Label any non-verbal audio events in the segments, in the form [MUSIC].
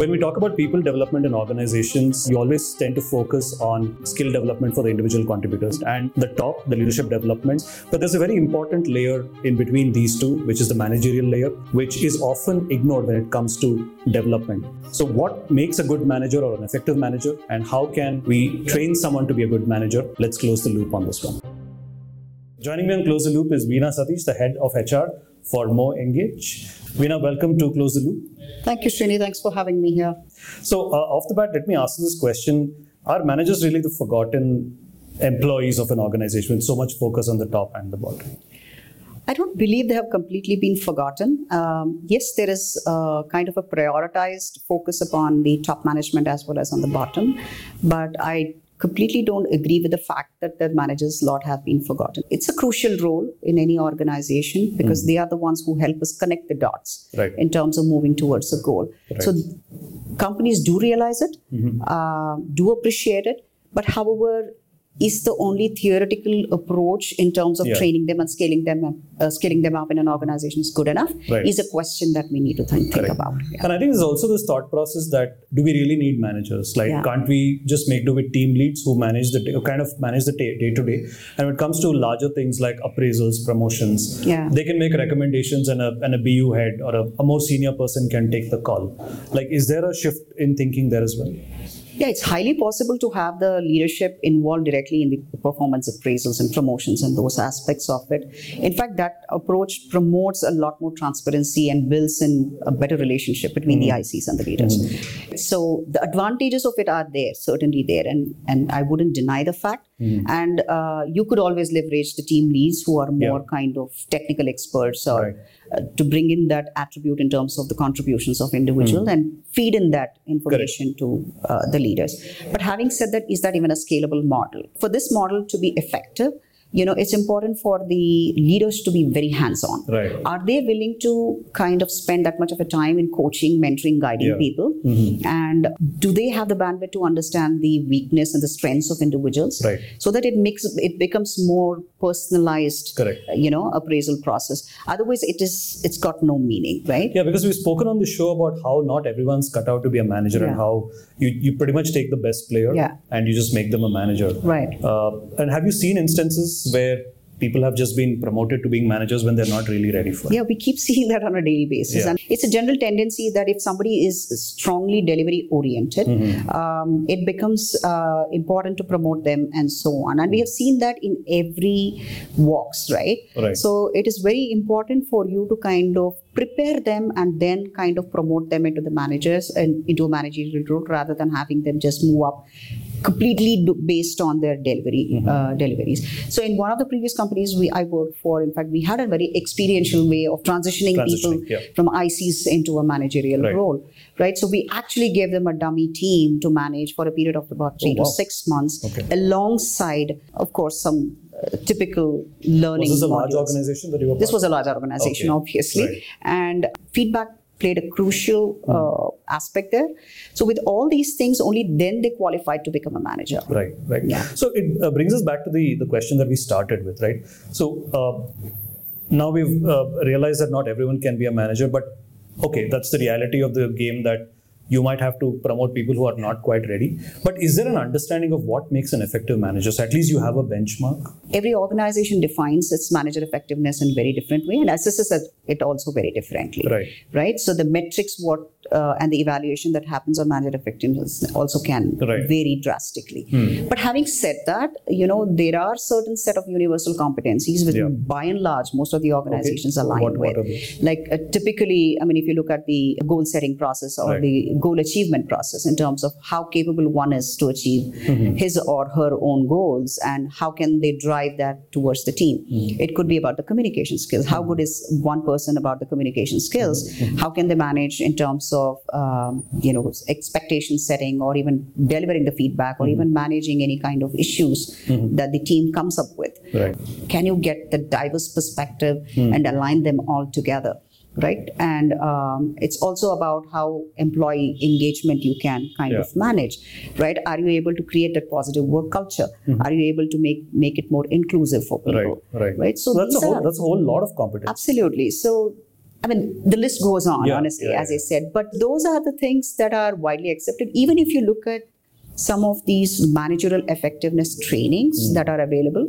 When we talk about people development in organizations, you always tend to focus on skill development for the individual contributors and the top, the leadership development. But there's a very important layer in between these two, which is the managerial layer, which is often ignored when it comes to development. So, what makes a good manager or an effective manager, and how can we train someone to be a good manager? Let's close the loop on this one. Joining me on Close the Loop is Veena Satish, the head of HR for MoEngage. Veena, welcome to Close the Loop. Thank you, Srini. Thanks for having me here. So, uh, off the bat, let me ask you this question Are managers really the forgotten employees of an organization with so much focus on the top and the bottom? I don't believe they have completely been forgotten. Um, yes, there is a kind of a prioritized focus upon the top management as well as on the bottom, but I completely don't agree with the fact that the managers lot have been forgotten. It's a crucial role in any organization because mm. they are the ones who help us connect the dots right. in terms of moving towards a goal. Right. So companies do realize it, mm-hmm. uh, do appreciate it, but however, is the only theoretical approach in terms of yeah. training them and scaling them up, uh, scaling them up in an organization is good enough right. is a question that we need to think, think about yeah. and i think there's also this thought process that do we really need managers like yeah. can't we just make do with team leads who manage the who kind of manage the day to day and when it comes to larger things like appraisals promotions yeah. they can make recommendations and a, and a bu head or a, a more senior person can take the call like is there a shift in thinking there as well yeah, it's highly possible to have the leadership involved directly in the performance appraisals and promotions and those aspects of it. In fact, that approach promotes a lot more transparency and builds in a better relationship between mm-hmm. the ICs and the leaders. Mm-hmm. So the advantages of it are there, certainly there, and and I wouldn't deny the fact. Mm-hmm. And uh, you could always leverage the team leads who are more yeah. kind of technical experts or. Right. Uh, to bring in that attribute in terms of the contributions of individual Mm. and feed in that information to uh, the leaders. But having said that, is that even a scalable model? For this model to be effective, you know, it's important for the leaders to be very hands-on. Right. Are they willing to kind of spend that much of a time in coaching, mentoring, guiding Yeah. people? Mhm. And do they have the bandwidth to understand the weakness and the strengths of individuals? Right. So that it makes it becomes more personalized, Correct. uh, you know, appraisal process. Otherwise, it is it's got no meaning, right? Yeah, because we've spoken on the show about how not everyone's cut out to be a manager and how you, you pretty much take the best player Yeah. and you just make them a manager. Right. Uh, and have you seen instances where people have just been promoted to being managers when they're not really ready for it? Yeah, we keep [LAUGHS] seeing that on a daily basis. Yeah. And it's a general tendency that if somebody is strongly delivery oriented, Mm-hmm. um, it becomes uh, important to promote them and so on. And we have seen that in every walks, right? Right. So it is very important for you to kind of prepare them and then kind of promote them into the managers and into a managerial role rather than having them just move up completely based on their delivery Mm-hmm. uh, deliveries. So in one of the previous companies we I worked for, in fact, we had a very experiential way of transitioning, people yeah. from ICs into a managerial Right. role, right? So we actually gave them a dummy team to manage for a period of about three Oh, wow. to six months, Okay. alongside, of course, some uh, typical learning. This was this a large organization that you were This was a large organization, Okay. obviously, Right. and feedback played a crucial Hmm. uh, aspect there. So with all these things, only then they qualified to become a manager. Right, right. Yeah. So it uh, brings us back to the, the question that we started with, right? So uh, now we've uh, realized that not everyone can be a manager, but okay, that's the reality of the game that you might have to promote people who are not quite ready. But is there an understanding of what makes an effective manager? So at least you have a benchmark. Every organization defines its manager effectiveness in very different way and assesses it- also very differently. Right. Right. So the metrics, what uh, and the evaluation that happens on manager effectiveness also can Right. vary drastically. Hmm. But having said that, you know there are certain set of universal competencies which, Yeah. by and large, most of the organizations align What- what with. those? Like uh, typically, I mean, if you look at the goal setting process or Right. the goal achievement process in terms of how capable one is to achieve Mm-hmm. his or her own goals and how can they drive that towards the team. Mm-hmm. It could be about the communication skills. How good is one person about the communication skills? Mm-hmm. How can they manage in terms of um, you know expectation setting or even delivering the feedback or Mm-hmm. even managing any kind of issues that the team comes up with? Right. can you get the diverse perspective Hmm. and align them all together right and um, it's also about how employee engagement you can kind Yeah. of manage right are you able to create that positive work culture are you able to make make it more inclusive for people Mm-hmm. Right. Right. right So that's a whole are- that's a whole lot of competence. absolutely so I mean, the list goes on, Yeah, honestly, yeah, as yeah. I said. But those are the things that are widely accepted. Even if you look at some of these managerial effectiveness trainings Hmm. that are available,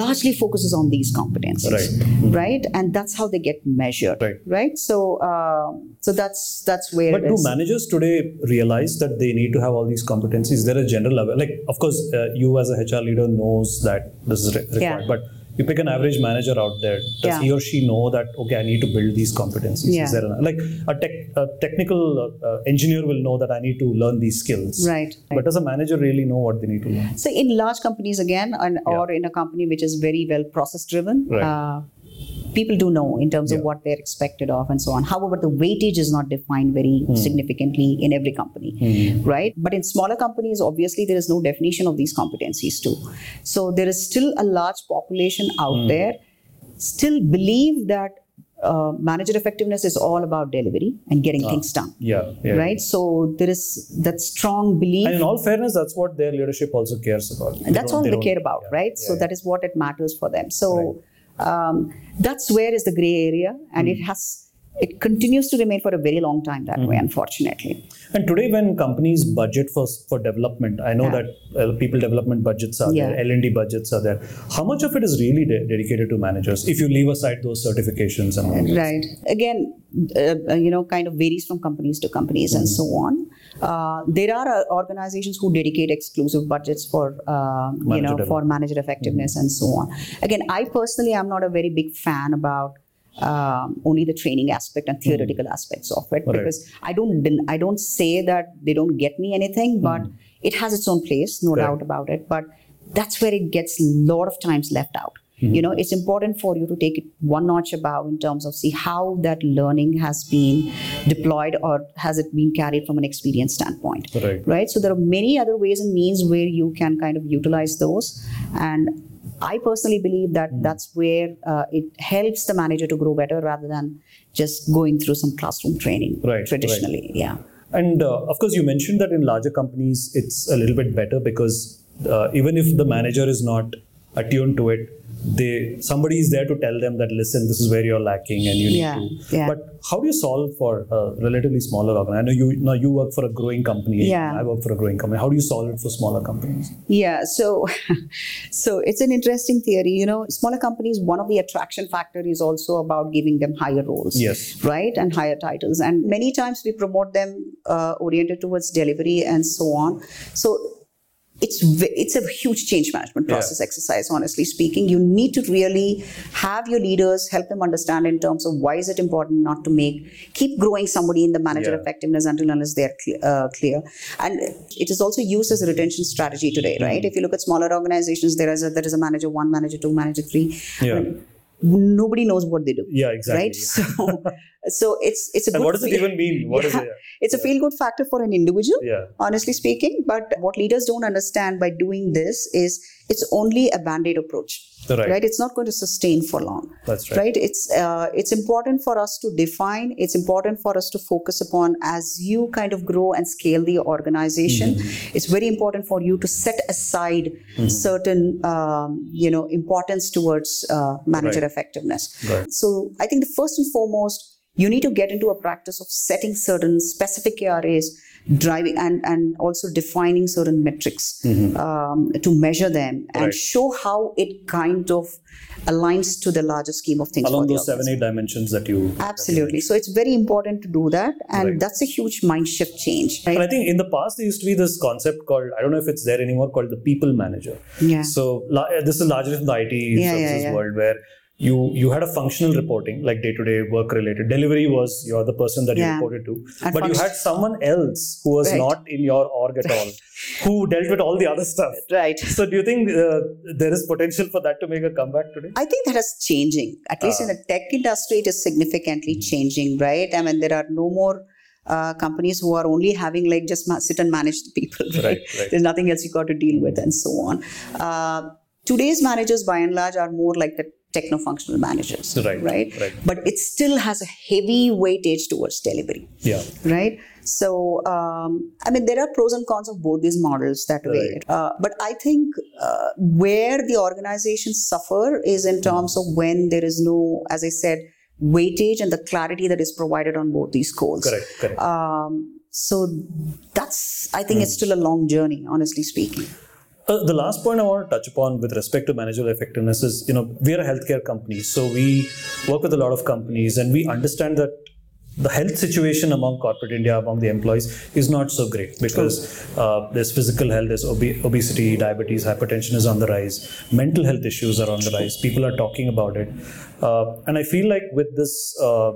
largely focuses on these competencies, Right. right? And that's how they get measured, Right. So, um, so that's that's where. But do managers today realize that they need to have all these competencies? Is there a general level? Like, of course, uh, you as a HR leader knows that this is re- required. Yeah. But you pick an average manager out there. Does Yeah. he or she know that okay, I need to build these competencies? Yeah. Is there an, like a, tech, a technical uh, uh, engineer will know that I need to learn these skills. Right. But does a manager really know what they need to learn? So in large companies again, and, or in a company which is very well process driven, Right. uh, people do know in terms of what they're expected of and so on. However, the weightage is not defined very Hmm. significantly in every company, right? But in smaller companies, obviously there is no definition of these competencies too. So there is still a large population out Hmm. there still believe that uh, manager effectiveness is all about delivery and getting things done. Yeah. yeah. Right, so there is that strong belief And in all fairness, that's what their leadership also cares about. They that's all they, don't- care about yeah, right so yeah, that is what it matters for them so um, that's where is the gray area and Hmm. it has it continues to remain for a very long time that Hmm. way unfortunately And today, when companies budget for for development, I know Yeah. that uh, people development budgets are Yeah. there, L and D budgets are there. How much of it is really de- dedicated to managers? If you leave aside those certifications and all. right again uh, uh, you know kind of varies from companies to companies and so Hmm. on uh, there are uh, organizations who dedicate exclusive budgets for uh, you know for manager effectiveness and so on again i personally am not a very big fan about um, only the training aspect and theoretical aspects of it Hmm. Right. because i don't i don't say that they don't get me anything but it has its own place no Hmm. Correct. doubt about it but that's where it gets a lot of times left out Hmm. you know it's important for you to take it one notch above in terms of see how that learning has been deployed or has it been carried from an experience standpoint Right. right so there are many other ways and means where you can kind of utilize those and i personally believe that Hmm. that's where uh, it helps the manager to grow better rather than just going through some classroom training Right, right. traditionally yeah And uh, of course, you mentioned that in larger companies, it's a little bit better because uh, even if the manager is not attuned to it, they somebody is there to tell them that listen, this is where you're lacking, and you need Yeah, to. yeah. But how do you solve for a relatively smaller organization? I know you now you work for a growing company. Yeah. I work for a growing company. How do you solve it for smaller companies? Yeah, so [LAUGHS] so it's an interesting theory. You know, smaller companies, one of the attraction factor is also about giving them higher roles. Yes. Right, and higher titles. And many times we promote them uh, oriented towards delivery and so on. So it's it's a huge change management Yeah. process exercise honestly speaking you need to really have your leaders help them understand in terms of why is it important not to make keep growing somebody in the manager Yeah. effectiveness until unless they're cle- uh, clear and it is also used as a retention strategy today Mm-hmm. right if you look at smaller organizations there is a there is a manager one manager two manager three Yeah. Nobody knows what they do Yeah, exactly. right so [LAUGHS] so it's it's a And good what does it feel- even mean? What is Yeah. it? it's a feel good factor for an individual Yeah. honestly speaking. But what leaders don't understand by doing this is it's only a band aid approach. Right. It's not going to sustain for long. That's right. right It's uh, it's important for us to define. It's important for us to focus upon as you kind of grow and scale the organization. Mm-hmm. It's very important for you to set aside certain um, you know importance towards uh, manager Right. effectiveness. Right. So I think the first and foremost, you need to get into a practice of setting certain specific KRAs, driving and, and also defining certain metrics um, to measure them and Mm-hmm. Right. show how it kind of aligns to the larger scheme of things. Along those seven, eight dimensions that you Absolutely. So it's very important to do that, and Right. that's a huge mind shift change. And I think in the past there used to be this concept called I don't know if it's there anymore called the people manager. Yeah. So la- this is largely from the IT Yeah, services yeah, yeah. world where you you had a functional reporting like day to day work related. Delivery was you're the person that you reported to, And but you had someone else who was Right. not in your org at all, [LAUGHS] who dealt with all the other stuff. Right. So do you think uh, there is potential for that to make a comeback today? I think that is changing. At least in Ah. the tech industry, it is significantly changing, right? I mean, there are no more uh, companies who are only having like just ma- sit and manage the people, right? Right, right. There's nothing else you got to deal with, and so on. Uh, today's managers, by and large, are more like the techno-functional managers, Right, Right. right. But it still has a heavy weightage towards delivery Yeah. right so um, i mean there are pros and cons of both these models that way Right. uh, but i think uh, where the organizations suffer is in terms of when there is no as i said weightage and the clarity that is provided on both these goals. Correct, correct. Um, so that's, I think, it's still a long journey, honestly speaking. Uh, the last point I want to touch upon with respect to managerial effectiveness is, you know, we are a healthcare company, so we work with a lot of companies, and we understand that the health situation among corporate India, among the employees, is not so great because uh, there's physical health, there's obe- obesity, diabetes, hypertension is on the rise, mental health issues are on the rise. People are talking about it, uh, and I feel like with this, uh,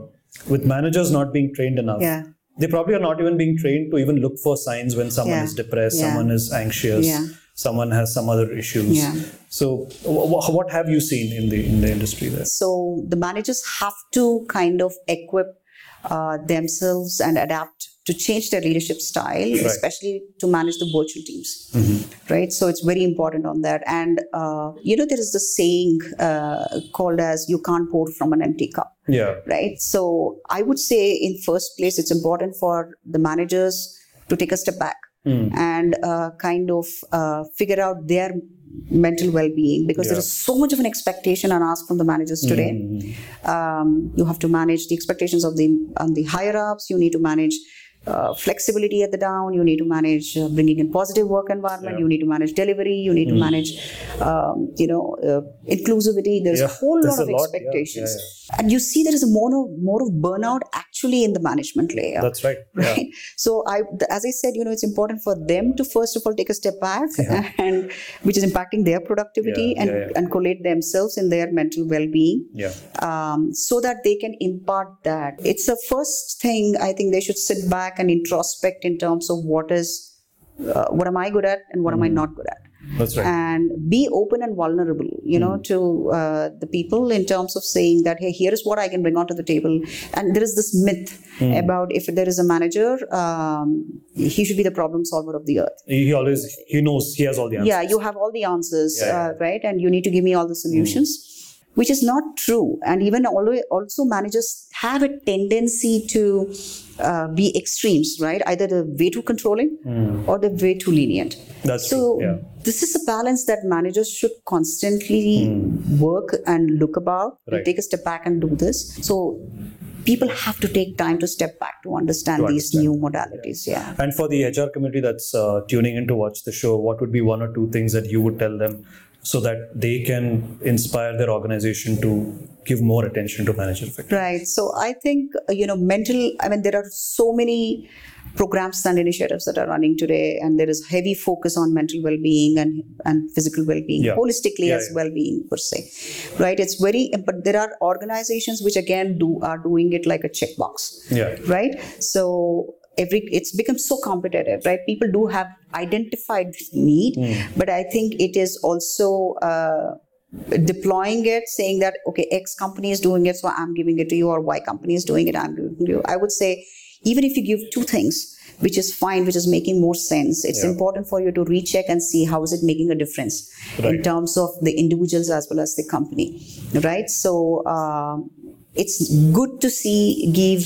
with managers not being trained enough, Yeah. they probably are not even being trained to even look for signs when someone Yeah. is depressed, Yeah. someone is anxious. Someone has some other issues. Yeah. So, wh- what have you seen in the in the industry there? So the managers have to kind of equip uh, themselves and adapt to change their leadership style, especially to manage the virtual teams. Right. So it's very important on that. And uh, you know, there is the saying uh, called as "you can't pour from an empty cup." Yeah. right? So I would say, in first place, it's important for the managers to take a step back and uh, kind of uh, figure out their mental well-being because there Yeah. is so much of an expectation and ask from the managers today. Um, you have to manage the expectations of the on the higher ups. You need to manage. Uh, flexibility at the down. You need to manage uh, bringing in positive work environment. Yeah. You need to manage delivery. You need to manage, um, you know, uh, inclusivity. There's a whole there's lot of lot, yeah, yeah, expectations, and you see there is a more of, more of burnout actually in the management layer. That's right. [LAUGHS] Yeah. Right. So I, as I said, you know, it's important for them to first of all take a step back, [LAUGHS] and which is impacting their productivity Yeah, and yeah, yeah. and collate themselves in their mental well-being, Yeah. um, so that they can impart that. It's the first thing I think they should sit back and introspect in terms of what is, uh, what am I good at and what am I not good at That's right. and be open and vulnerable you know to uh, the people in terms of saying that hey here is what i can bring onto the table. And there is this myth about if there is a manager um, he should be the problem solver of the earth. He always he knows he has all the answers. yeah you have all the answers Yeah, Uh, right? And you need to give me all the solutions which is not true and even always also managers have a tendency to uh, be extremes right either the way too controlling or the way too lenient That's so. Yeah. this is a balance that managers should constantly work and look about Right. take a step back and do this so people have to take time to step back to understand To these understand. new modalities yeah And for the HR community that's uh, tuning in to watch the show, what would be one or two things that you would tell them so that they can inspire their organization to give more attention to manager effectiveness? Right. So I think, uh, you know, mental, I mean, there are so many programs and initiatives that are running today, and there is heavy focus on mental well being and, and physical well being, Yeah. holistically Yeah, as yeah. well being, per se. Right. It's very, but there are organizations which, again, do are doing it like a checkbox Yeah. right so every it's become so competitive right? People do have identified need but i think it is also uh, deploying it saying that okay x company is doing it so i'm giving it to you or y company is doing it i'm giving it to you. I would say even if you give two things which is fine which is making more sense it's Yeah. important for you to recheck and see how is it making a difference in terms of the individuals as well as the company right? So um, it's good to see give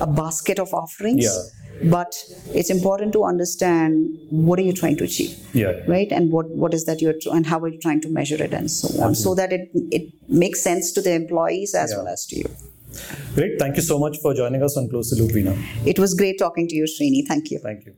a basket of offerings. Yeah. But it's important to understand what are you trying to achieve Yeah. right and what what is that you're and how are you trying to measure it and so on so that it it makes sense to the employees as Yeah. well as to you Great. Thank you so much for joining us on Close the Loop, Veena. it was great talking to you srini thank you Thank you.